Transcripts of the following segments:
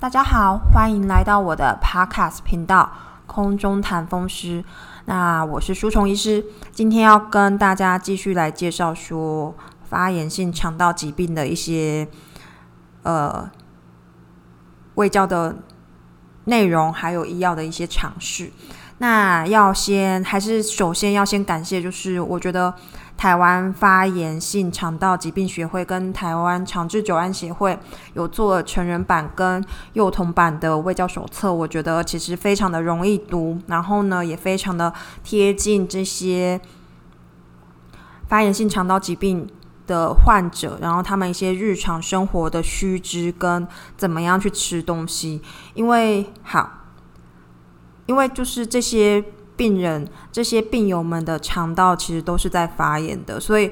大家好，欢迎来到我的 Podcast 频道《空中谈风湿》。那我是舒虫医师，今天要跟大家继续来介绍说发炎性肠道疾病的一些呃胃教的内容，还有医药的一些尝试。那要先还是首先要先感谢，就是我觉得。台湾发炎性肠道疾病学会跟台湾长治久安协会有做成人版跟幼童版的卫教手册，我觉得其实非常的容易读，然后呢也非常的贴近这些发炎性肠道疾病的患者，然后他们一些日常生活的须知跟怎么样去吃东西，因为好，因为就是这些。病人这些病友们的肠道其实都是在发炎的，所以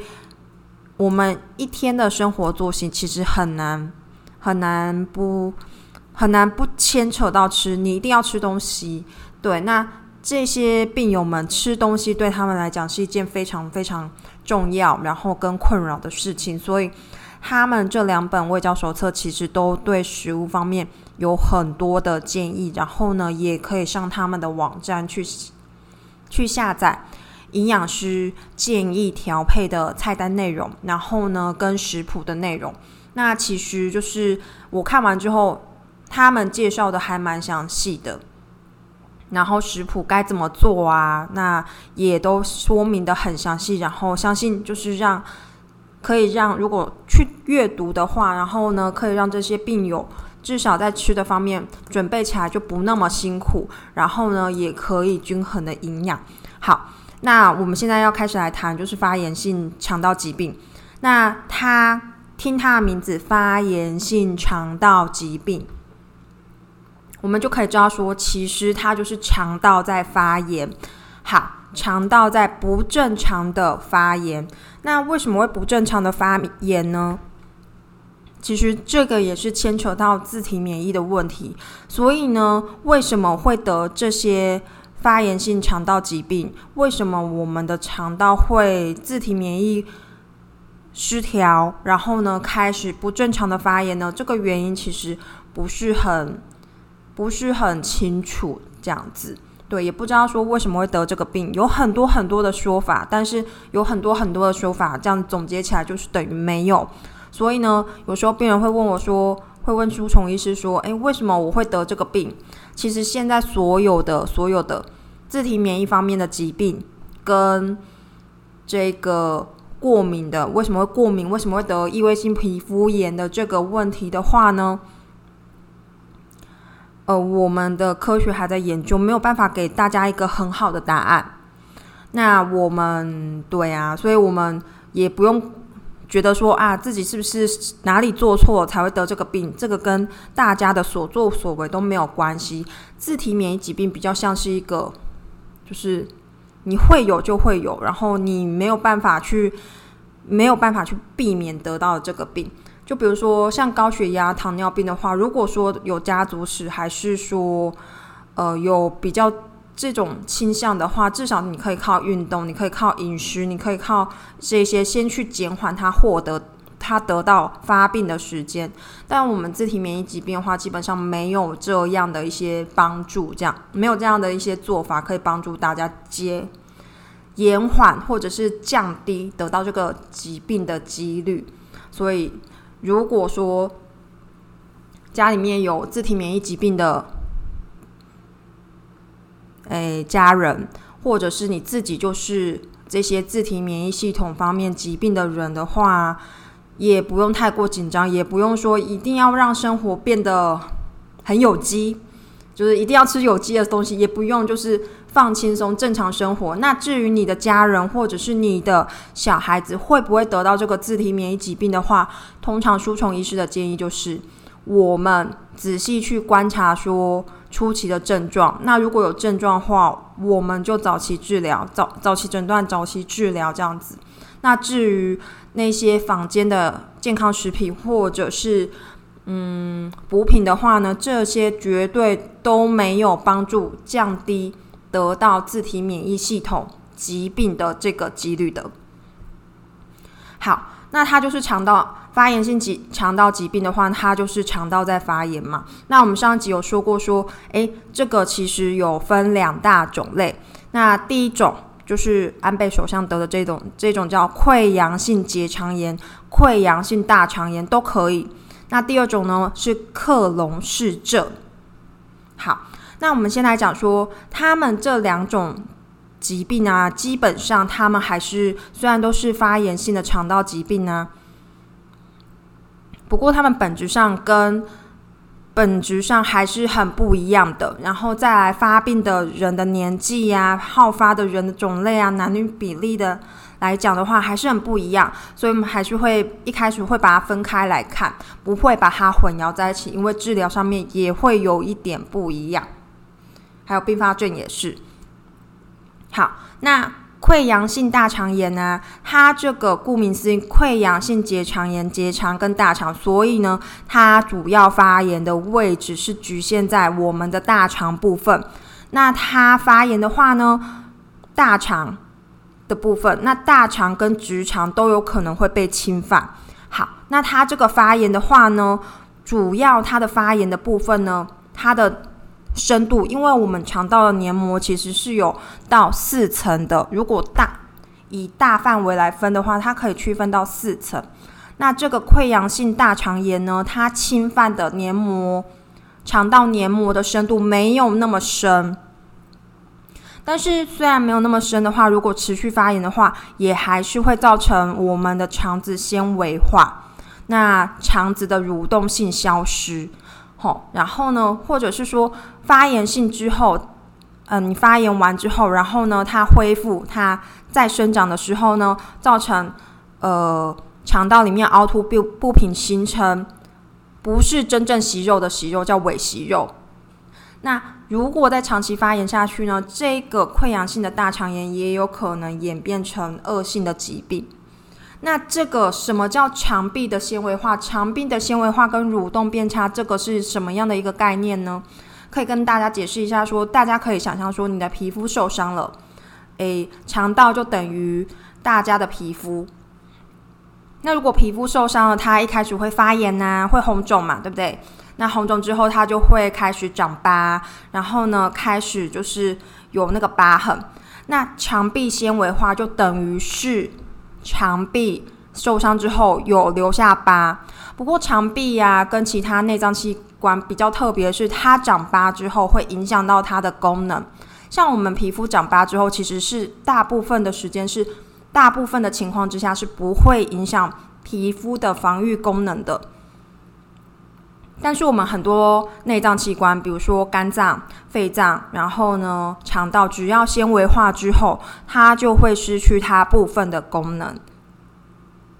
我们一天的生活作息其实很难很难不很难不牵扯到吃，你一定要吃东西。对，那这些病友们吃东西对他们来讲是一件非常非常重要，然后跟困扰的事情，所以他们这两本胃教手册其实都对食物方面有很多的建议，然后呢，也可以上他们的网站去。去下载营养师建议调配的菜单内容，然后呢跟食谱的内容。那其实就是我看完之后，他们介绍的还蛮详细的，然后食谱该怎么做啊，那也都说明的很详细。然后相信就是让可以让如果去阅读的话，然后呢可以让这些病友。至少在吃的方面准备起来就不那么辛苦，然后呢也可以均衡的营养。好，那我们现在要开始来谈，就是发炎性肠道疾病。那它听它的名字，发炎性肠道疾病，我们就可以知道说，其实它就是肠道在发炎。好，肠道在不正常的发炎。那为什么会不正常的发炎呢？其实这个也是牵扯到自体免疫的问题，所以呢，为什么会得这些发炎性肠道疾病？为什么我们的肠道会自体免疫失调，然后呢开始不正常的发炎呢？这个原因其实不是很不是很清楚，这样子，对，也不知道说为什么会得这个病，有很多很多的说法，但是有很多很多的说法，这样总结起来就是等于没有。所以呢，有时候病人会问我说，会问朱虫医师说，诶，为什么我会得这个病？其实现在所有的所有的自体免疫方面的疾病，跟这个过敏的，为什么会过敏？为什么会得异位性皮肤炎的这个问题的话呢？呃，我们的科学还在研究，没有办法给大家一个很好的答案。那我们对啊，所以我们也不用。觉得说啊，自己是不是哪里做错才会得这个病？这个跟大家的所作所为都没有关系。自体免疫疾病比较像是一个，就是你会有就会有，然后你没有办法去没有办法去避免得到这个病。就比如说像高血压、糖尿病的话，如果说有家族史，还是说呃有比较。这种倾向的话，至少你可以靠运动，你可以靠饮食，你可以靠这些先去减缓它获得它得到发病的时间。但我们自体免疫疾病的话，基本上没有这样的一些帮助，这样没有这样的一些做法可以帮助大家接延缓或者是降低得到这个疾病的几率。所以，如果说家里面有自体免疫疾病的，诶，家人或者是你自己，就是这些自体免疫系统方面疾病的人的话，也不用太过紧张，也不用说一定要让生活变得很有机，就是一定要吃有机的东西，也不用就是放轻松，正常生活。那至于你的家人或者是你的小孩子会不会得到这个自体免疫疾病的话，通常输虫医师的建议就是，我们仔细去观察说。初期的症状，那如果有症状的话，我们就早期治疗、早早期诊断、早期治疗这样子。那至于那些坊间的健康食品或者是嗯补品的话呢，这些绝对都没有帮助降低得到自体免疫系统疾病的这个几率的。好，那它就是肠道。发炎性疾肠道疾病的话，它就是肠道在发炎嘛。那我们上集有说过，说诶，这个其实有分两大种类。那第一种就是安倍首相得的这种，这种叫溃疡性结肠炎、溃疡性大肠炎都可以。那第二种呢是克隆氏症。好，那我们先来讲说，他们这两种疾病啊，基本上他们还是虽然都是发炎性的肠道疾病呢，不过他们本质上跟本质上还是很不一样的。然后再来发病的人的年纪呀，好发的人的种类啊，男女比例的。来讲的话还是很不一样，所以我们还是会一开始会把它分开来看，不会把它混淆在一起，因为治疗上面也会有一点不一样。还有并发症也是。好，那溃疡性大肠炎呢？它这个顾名思义，溃疡性结肠炎，结肠跟大肠，所以呢，它主要发炎的位置是局限在我们的大肠部分。那它发炎的话呢，大肠。的部分，那大肠跟直肠都有可能会被侵犯。好，那它这个发炎的话呢，主要它的发炎的部分呢，它的深度，因为我们肠道的黏膜其实是有到四层的。如果大以大范围来分的话，它可以区分到四层。那这个溃疡性大肠炎呢，它侵犯的黏膜，肠道黏膜的深度没有那么深。但是虽然没有那么深的话，如果持续发炎的话，也还是会造成我们的肠子纤维化，那肠子的蠕动性消失。好，然后呢，或者是说发炎性之后，嗯，你发炎完之后，然后呢，它恢复，它再生长的时候呢，造成呃肠道里面凹凸不不平，形成不是真正息肉的息肉，叫伪息肉。那如果在长期发炎下去呢？这个溃疡性的大肠炎也有可能演变成恶性的疾病。那这个什么叫肠壁的纤维化？肠壁的纤维化跟蠕动变差，这个是什么样的一个概念呢？可以跟大家解释一下，说大家可以想象说，你的皮肤受伤了，诶，肠道就等于大家的皮肤。那如果皮肤受伤了，它一开始会发炎呐，会红肿嘛，对不对？那红肿之后，它就会开始长疤，然后呢，开始就是有那个疤痕。那肠壁纤维化就等于是肠壁受伤之后有留下疤。不过肠壁呀，跟其他内脏器管比较特别的，是它长疤之后会影响到它的功能。像我们皮肤长疤之后，其实是大部分的时间是大部分的情况之下是不会影响皮肤的防御功能的。但是我们很多内脏器官，比如说肝脏、肺脏，然后呢肠道，只要纤维化之后，它就会失去它部分的功能。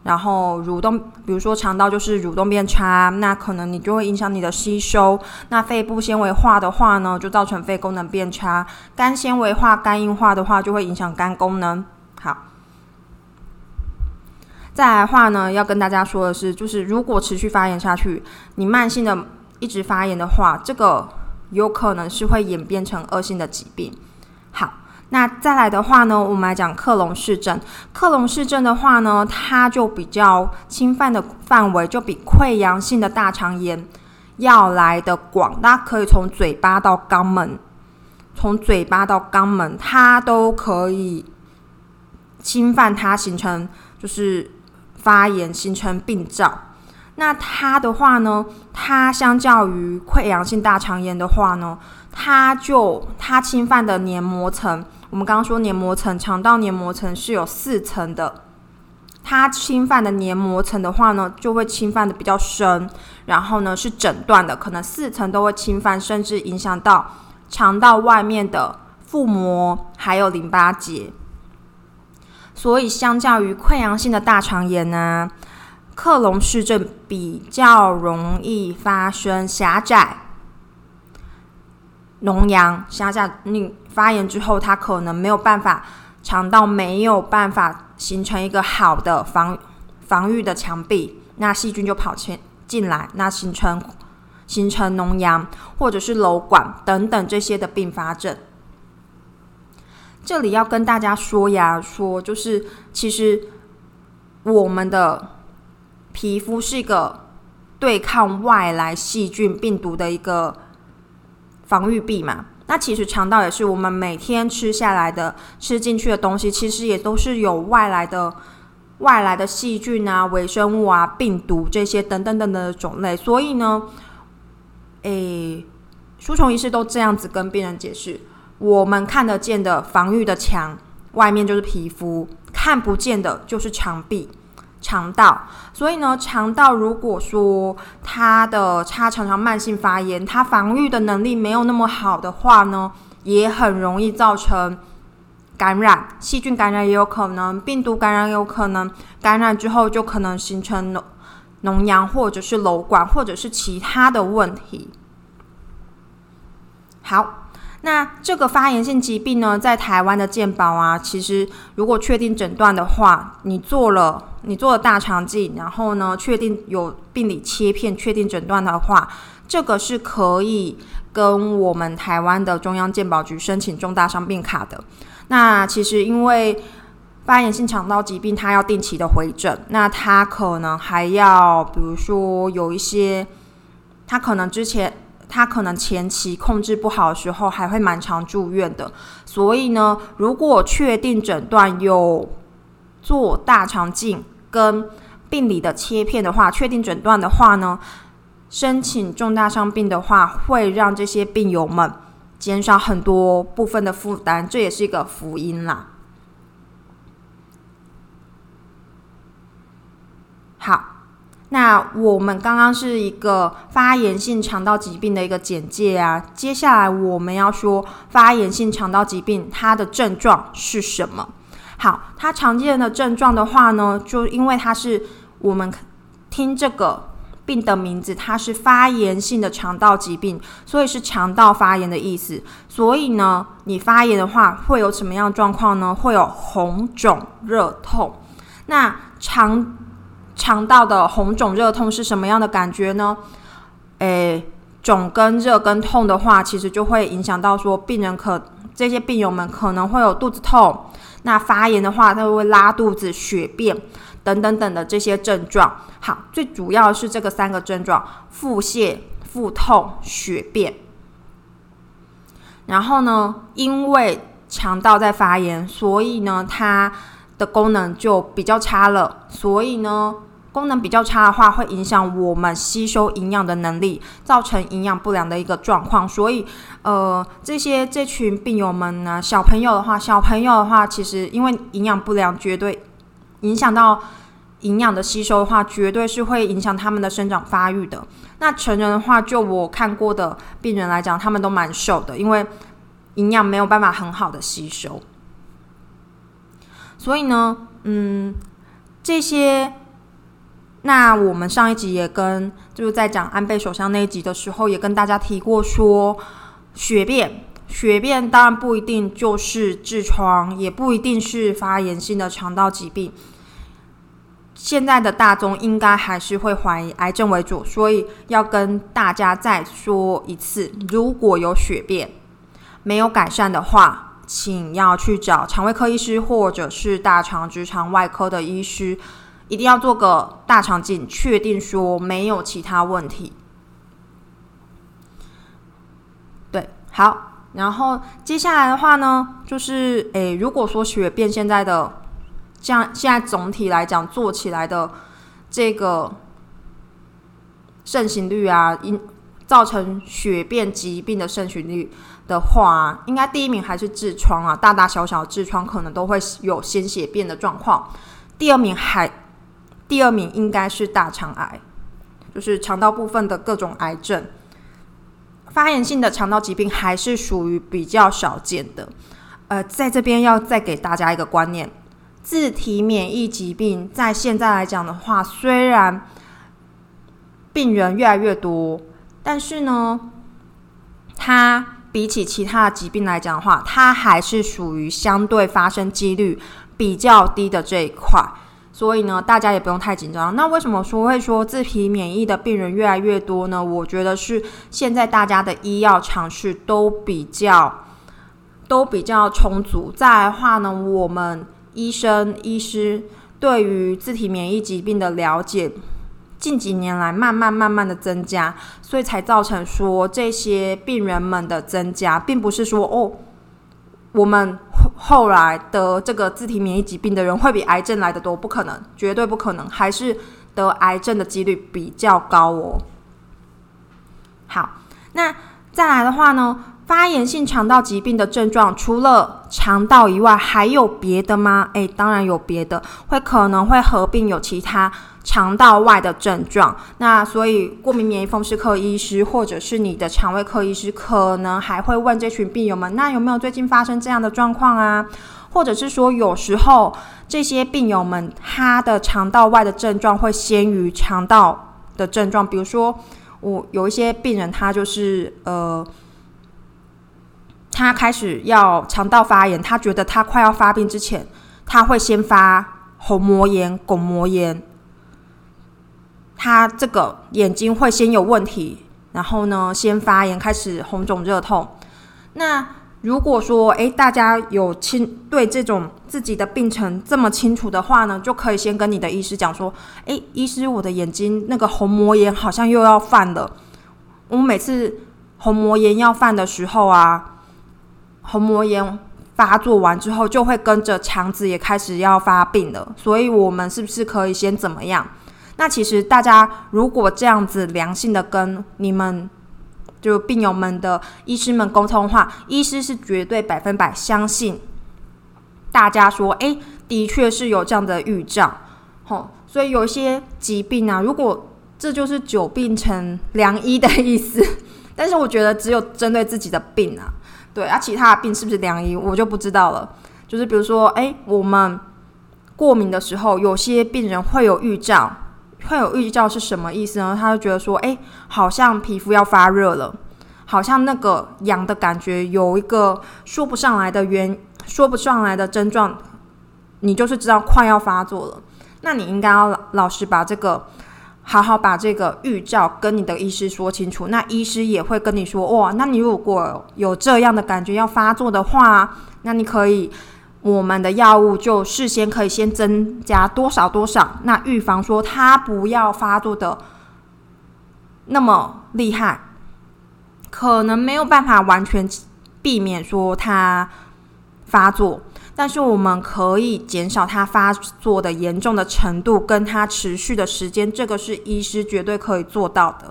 然后蠕动，比如说肠道就是蠕动变差，那可能你就会影响你的吸收。那肺部纤维化的话呢，就造成肺功能变差。肝纤维化、肝硬化的话，就会影响肝功能。好。再来话呢，要跟大家说的是，就是如果持续发炎下去，你慢性的一直发炎的话，这个有可能是会演变成恶性的疾病。那再来的话呢，我们来讲克隆氏症。克隆氏症的话呢，它就比较侵犯的范围就比溃疡性的大肠炎要来的广。那可以从嘴巴到肛门，从嘴巴到肛门，它都可以侵犯它，形成就是。发炎形成病灶，那它的话呢？它相较于溃疡性大肠炎的话呢，它就它侵犯的黏膜层，我们刚刚说黏膜层，肠道黏膜层是有四层的，它侵犯的黏膜层的话呢，就会侵犯的比较深，然后呢是诊断的，可能四层都会侵犯，甚至影响到肠道外面的腹膜还有淋巴结。所以，相较于溃疡性的大肠炎呢，克隆氏症比较容易发生狭窄、脓疡、狭窄。你发炎之后，它可能没有办法，肠道没有办法形成一个好的防防御的墙壁，那细菌就跑进进来，那形成形成脓疡或者是瘘管等等这些的并发症。这里要跟大家说呀，说就是其实我们的皮肤是一个对抗外来细菌、病毒的一个防御壁嘛。那其实肠道也是我们每天吃下来的、吃进去的东西，其实也都是有外来的、外来的细菌啊、微生物啊、病毒这些等等等等的种类。所以呢，诶，书虫医师都这样子跟病人解释：我们看得见的防御的墙，外面就是皮肤；看不见的就是墙壁。肠道，所以呢，肠道如果说它的它常常慢性发炎，它防御的能力没有那么好的话呢，也很容易造成感染，细菌感染也有可能，病毒感染有可能，感染之后就可能形成脓脓疡，或者是瘘管，或者是其他的问题。好。那这个发炎性疾病呢，在台湾的健保啊，其实如果确定诊断的话，你做了你做了大肠镜，然后呢，确定有病理切片，确定诊断的话，这个是可以跟我们台湾的中央健保局申请重大伤病卡的。那其实因为发炎性肠道疾病，它要定期的回诊，那它可能还要，比如说有一些，它可能之前。他可能前期控制不好的时候，还会蛮常住院的。所以呢，如果确定诊断有做大肠镜跟病理的切片的话，确定诊断的话呢，申请重大伤病的话，会让这些病友们减少很多部分的负担，这也是一个福音啦。好。那我们刚刚是一个发炎性肠道疾病的一个简介啊，接下来我们要说发炎性肠道疾病它的症状是什么？好，它常见的症状的话呢，就因为它是我们听这个病的名字，它是发炎性的肠道疾病，所以是肠道发炎的意思。所以呢，你发炎的话会有什么样状况呢？会有红肿、热痛。那肠肠道的红肿热痛是什么样的感觉呢？诶，肿跟热跟痛的话，其实就会影响到说病人可这些病友们可能会有肚子痛。那发炎的话，它会拉肚子、血便等等等的这些症状。好，最主要是这个三个症状：腹泻、腹痛、血便。然后呢，因为肠道在发炎，所以呢，它的功能就比较差了。所以呢。功能比较差的话，会影响我们吸收营养的能力，造成营养不良的一个状况。所以，呃，这些这群病友们呢，小朋友的话，小朋友的话，其实因为营养不良，绝对影响到营养的吸收的话，绝对是会影响他们的生长发育的。那成人的话，就我看过的病人来讲，他们都蛮瘦的，因为营养没有办法很好的吸收。所以呢，嗯，这些。那我们上一集也跟就是在讲安倍首相那一集的时候，也跟大家提过说，血便，血便当然不一定就是痔疮，也不一定是发炎性的肠道疾病。现在的大众应该还是会怀疑癌症为主，所以要跟大家再说一次，如果有血便没有改善的话，请要去找肠胃科医师或者是大肠直肠外科的医师。一定要做个大肠镜，确定说没有其他问题。对，好，然后接下来的话呢，就是诶，如果说血便现在的这样，现在总体来讲做起来的这个盛行率啊，因造成血便疾病的盛行率的话，应该第一名还是痔疮啊，大大小小痔疮可能都会有鲜血便的状况，第二名还。第二名应该是大肠癌，就是肠道部分的各种癌症，发炎性的肠道疾病还是属于比较少见的。呃，在这边要再给大家一个观念：自体免疫疾病在现在来讲的话，虽然病人越来越多，但是呢，它比起其他的疾病来讲的话，它还是属于相对发生几率比较低的这一块。所以呢，大家也不用太紧张。那为什么说会说自体免疫的病人越来越多呢？我觉得是现在大家的医药常识都比较都比较充足。再话呢，我们医生医师对于自体免疫疾病的了解近几年来慢慢慢慢的增加，所以才造成说这些病人们的增加，并不是说哦，我们后来得这个自体免疫疾病的人会比癌症来的多，不可能，绝对不可能，还是得癌症的几率比较高哦。好，那再来的话呢？发炎性肠道疾病的症状，除了肠道以外，还有别的吗？诶，当然有别的，会可能会合并有其他肠道外的症状。那所以，过敏免疫风湿科医师或者是你的肠胃科医师，可能还会问这群病友们：那有没有最近发生这样的状况啊？或者是说，有时候这些病友们他的肠道外的症状会先于肠道的症状，比如说，我有一些病人，他就是呃。他开始要肠道发炎，他觉得他快要发病之前，他会先发虹膜炎、巩膜炎，他这个眼睛会先有问题，然后呢，先发炎，开始红肿热痛。那如果说，诶，大家有清对这种自己的病程这么清楚的话呢，就可以先跟你的医师讲说，诶，医师，我的眼睛那个虹膜炎好像又要犯了。我每次虹膜炎要犯的时候啊。虹膜炎发作完之后，就会跟着肠子也开始要发病了。所以，我们是不是可以先怎么样？那其实大家如果这样子良性的跟你们就病友们的医师们沟通的话，医师是绝对百分百相信大家说，诶，的确是有这样的预兆。吼，所以有一些疾病啊，如果这就是久病成良医的意思，但是我觉得只有针对自己的病啊。对啊，其他的病是不是良医，我就不知道了。就是比如说，哎，我们过敏的时候，有些病人会有预兆，会有预兆是什么意思呢？他就觉得说，哎，好像皮肤要发热了，好像那个痒的感觉有一个说不上来的原，说不上来的症状，你就是知道快要发作了。那你应该要老实把这个。好好把这个预兆跟你的医师说清楚，那医师也会跟你说，哇，那你如果有这样的感觉要发作的话，那你可以，我们的药物就事先可以先增加多少多少，那预防说他不要发作的那么厉害，可能没有办法完全避免说他发作。但是我们可以减少它发作的严重的程度，跟它持续的时间，这个是医师绝对可以做到的。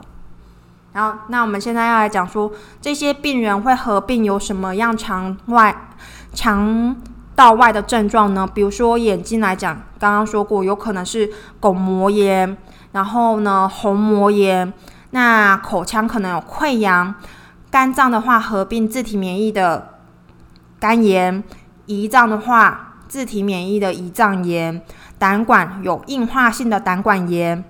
然后，那我们现在要来讲说，这些病人会合并有什么样肠外、肠道外的症状呢？比如说眼睛来讲，刚刚说过，有可能是巩膜炎，然后呢虹膜炎，那口腔可能有溃疡，肝脏的话合并自体免疫的肝炎。胰脏的话，自体免疫的胰脏炎；胆管有硬化性的胆管炎；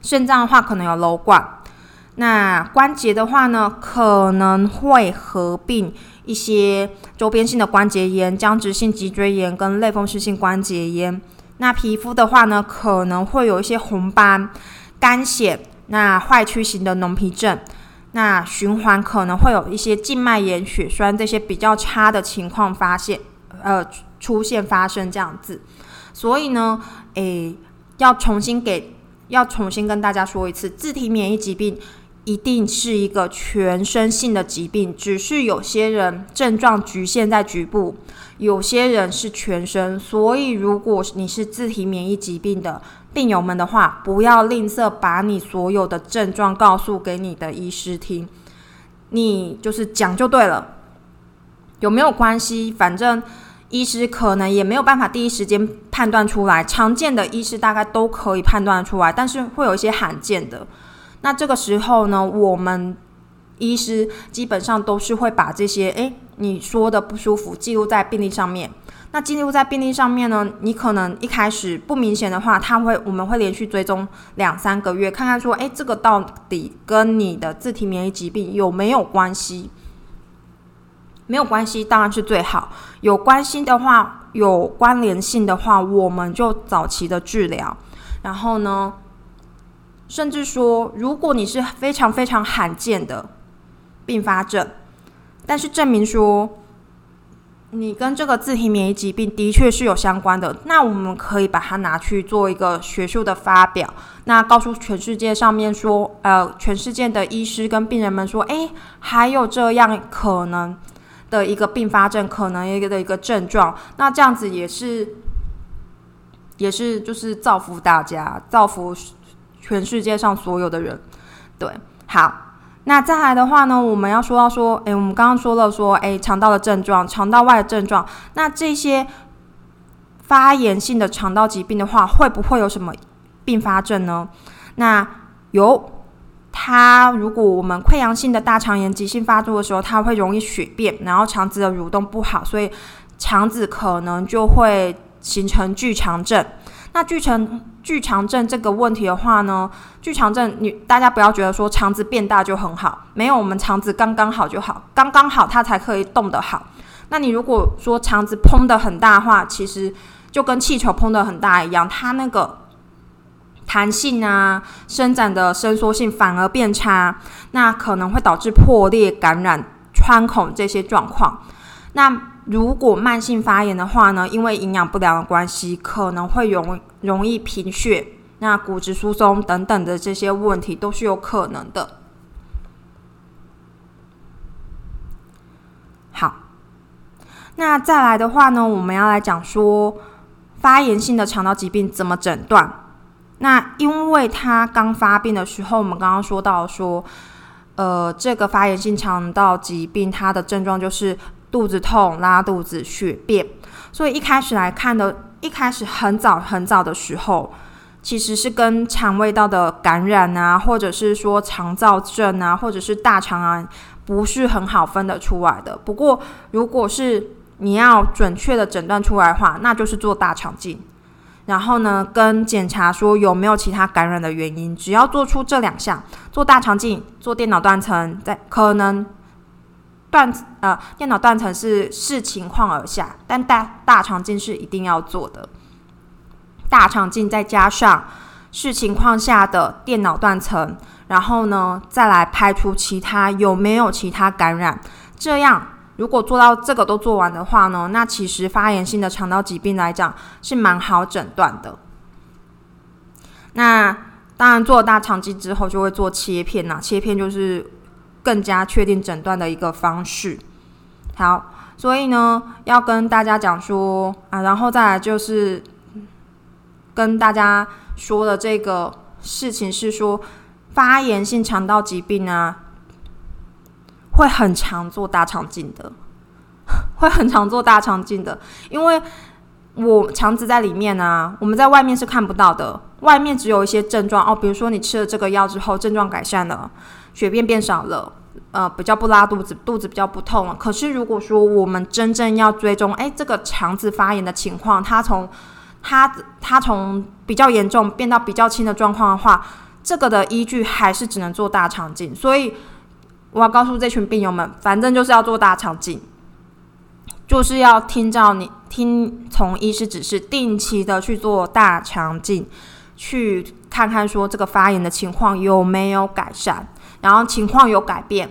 肾脏的话，可能有瘘管。那关节的话呢，可能会合并一些周边性的关节炎、僵直性脊椎炎跟类风湿性关节炎。那皮肤的话呢，可能会有一些红斑、干癣，那坏曲型的脓皮症。那循环可能会有一些静脉炎、血栓这些比较差的情况发现，呃，出现发生这样子。所以呢，诶，要重新给，要重新跟大家说一次，自体免疫疾病一定是一个全身性的疾病，只是有些人症状局限在局部，有些人是全身。所以，如果你是自体免疫疾病的，病友们的话，不要吝啬把你所有的症状告诉给你的医师听，你就是讲就对了，有没有关系？反正医师可能也没有办法第一时间判断出来，常见的医师大概都可以判断出来，但是会有一些罕见的。那这个时候呢，我们医师基本上都是会把这些诶你说的不舒服记录在病历上面。那记录在病历上面呢？你可能一开始不明显的话，他会我们会连续追踪两三个月，看看说，哎，这个到底跟你的自体免疫疾病有没有关系？没有关系，当然是最好。有关系的话，有关联性的话，我们就早期的治疗。然后呢，甚至说，如果你是非常非常罕见的并发症，但是证明说。你跟这个自体免疫疾病的确是有相关的，那我们可以把它拿去做一个学术的发表，那告诉全世界上面说，呃，全世界的医师跟病人们说，诶，还有这样可能的一个并发症，可能一个的一个症状，那这样子也是，也是就是造福大家，造福全世界上所有的人，对，好。那再来的话呢，我们要说到说，诶，我们刚刚说了说，诶，肠道的症状，肠道外的症状，那这些发炎性的肠道疾病的话，会不会有什么并发症呢？那有，它如果我们溃疡性的大肠炎急性发作的时候，它会容易血便，然后肠子的蠕动不好，所以肠子可能就会形成巨肠症。那巨肠巨肠症这个问题的话呢，巨肠症你大家不要觉得说肠子变大就很好，没有，我们肠子刚刚好就好，刚刚好它才可以动得好。那你如果说肠子膨的很大的话，其实就跟气球膨的很大一样，它那个弹性啊、伸展的伸缩性反而变差，那可能会导致破裂、感染、穿孔这些状况。那如果慢性发炎的话呢，因为营养不良的关系，可能会容容易贫血，那骨质疏松等等的这些问题都是有可能的。好，那再来的话呢，我们要来讲说发炎性的肠道疾病怎么诊断。那因为它刚发病的时候，我们刚刚说到说，呃，这个发炎性肠道疾病它的症状就是。肚子痛、拉肚子、血便，所以一开始来看的，一开始很早很早的时候，其实是跟肠胃道的感染啊，或者是说肠燥症啊，或者是大肠癌，不是很好分得出来的。不过，如果是你要准确的诊断出来的话，那就是做大肠镜，然后呢，跟检查说有没有其他感染的原因，只要做出这两项，做大肠镜、做电脑断层，在可能。断呃，电脑断层是视情况而下，但大大肠镜是一定要做的。大肠镜再加上视情况下的电脑断层，然后呢，再来排除其他有没有其他感染。这样如果做到这个都做完的话呢，那其实发炎性的肠道疾病来讲是蛮好诊断的。那当然做了大肠镜之后，就会做切片呐，切片就是。更加确定诊断的一个方式。好，所以呢，要跟大家讲说啊，然后再来就是跟大家说的这个事情是说，发炎性肠道疾病啊，会很常做大肠镜的，会很常做大肠镜的，因为我肠子在里面啊，我们在外面是看不到的，外面只有一些症状哦，比如说你吃了这个药之后，症状改善了。血便变少了，呃，比较不拉肚子，肚子比较不痛了。可是如果说我们真正要追踪，哎，这个肠子发炎的情况，它从它它从比较严重变到比较轻的状况的话，这个的依据还是只能做大肠镜。所以我要告诉这群病友们，反正就是要做大肠镜，就是要听照你听从医师指示，定期的去做大肠镜，去看看说这个发炎的情况有没有改善。然后情况有改变，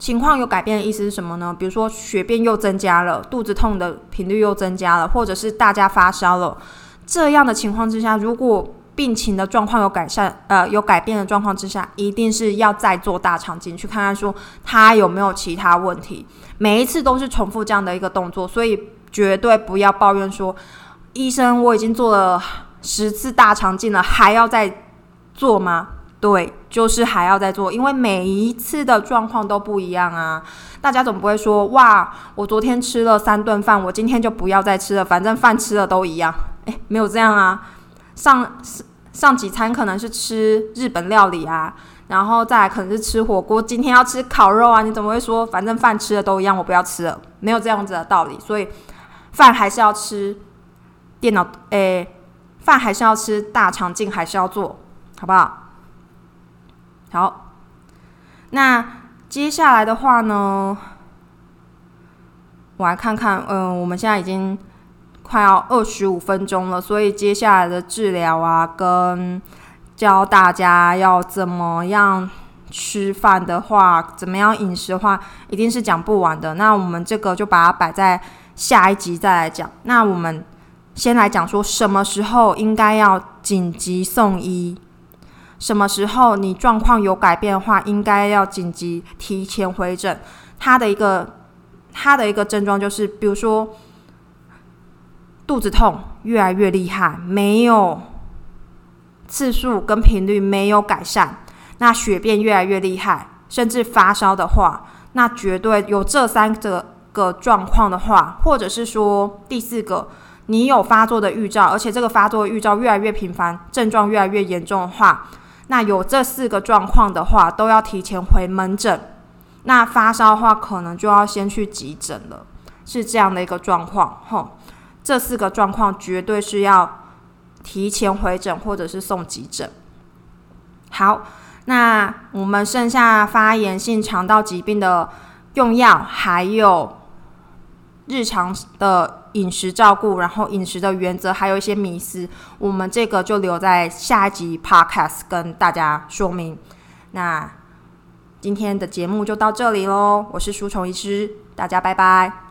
情况有改变的意思是什么呢？比如说血便又增加了，肚子痛的频率又增加了，或者是大家发烧了，这样的情况之下，如果病情的状况有改善，呃，有改变的状况之下，一定是要再做大肠镜去看看说他有没有其他问题。每一次都是重复这样的一个动作，所以绝对不要抱怨说医生我已经做了十次大肠镜了，还要再做吗？对，就是还要再做，因为每一次的状况都不一样啊。大家总不会说，哇，我昨天吃了三顿饭，我今天就不要再吃了，反正饭吃了都一样。诶，没有这样啊。上上几餐可能是吃日本料理啊，然后再来可能是吃火锅，今天要吃烤肉啊，你怎么会说，反正饭吃的都一样，我不要吃了？没有这样子的道理。所以饭还是要吃，电脑诶，饭还是要吃，大肠镜还是要做，好不好？好，那接下来的话呢，我来看看，嗯，我们现在已经快要二十五分钟了，所以接下来的治疗啊，跟教大家要怎么样吃饭的话，怎么样饮食的话，一定是讲不完的。那我们这个就把它摆在下一集再来讲。那我们先来讲说，什么时候应该要紧急送医？什么时候你状况有改变的话，应该要紧急提前回诊？它的一个它的一个症状就是，比如说肚子痛越来越厉害，没有次数跟频率没有改善，那血便越来越厉害，甚至发烧的话，那绝对有这三个个状况的话，或者是说第四个。你有发作的预兆，而且这个发作的预兆越来越频繁，症状越来越严重的话，那有这四个状况的话，都要提前回门诊。那发烧的话，可能就要先去急诊了，是这样的一个状况。吼，这四个状况绝对是要提前回诊或者是送急诊。好，那我们剩下发炎性肠道疾病的用药，还有日常的。饮食照顾，然后饮食的原则，还有一些迷思，我们这个就留在下一集 podcast 跟大家说明。那今天的节目就到这里喽，我是舒虫医师，大家拜拜。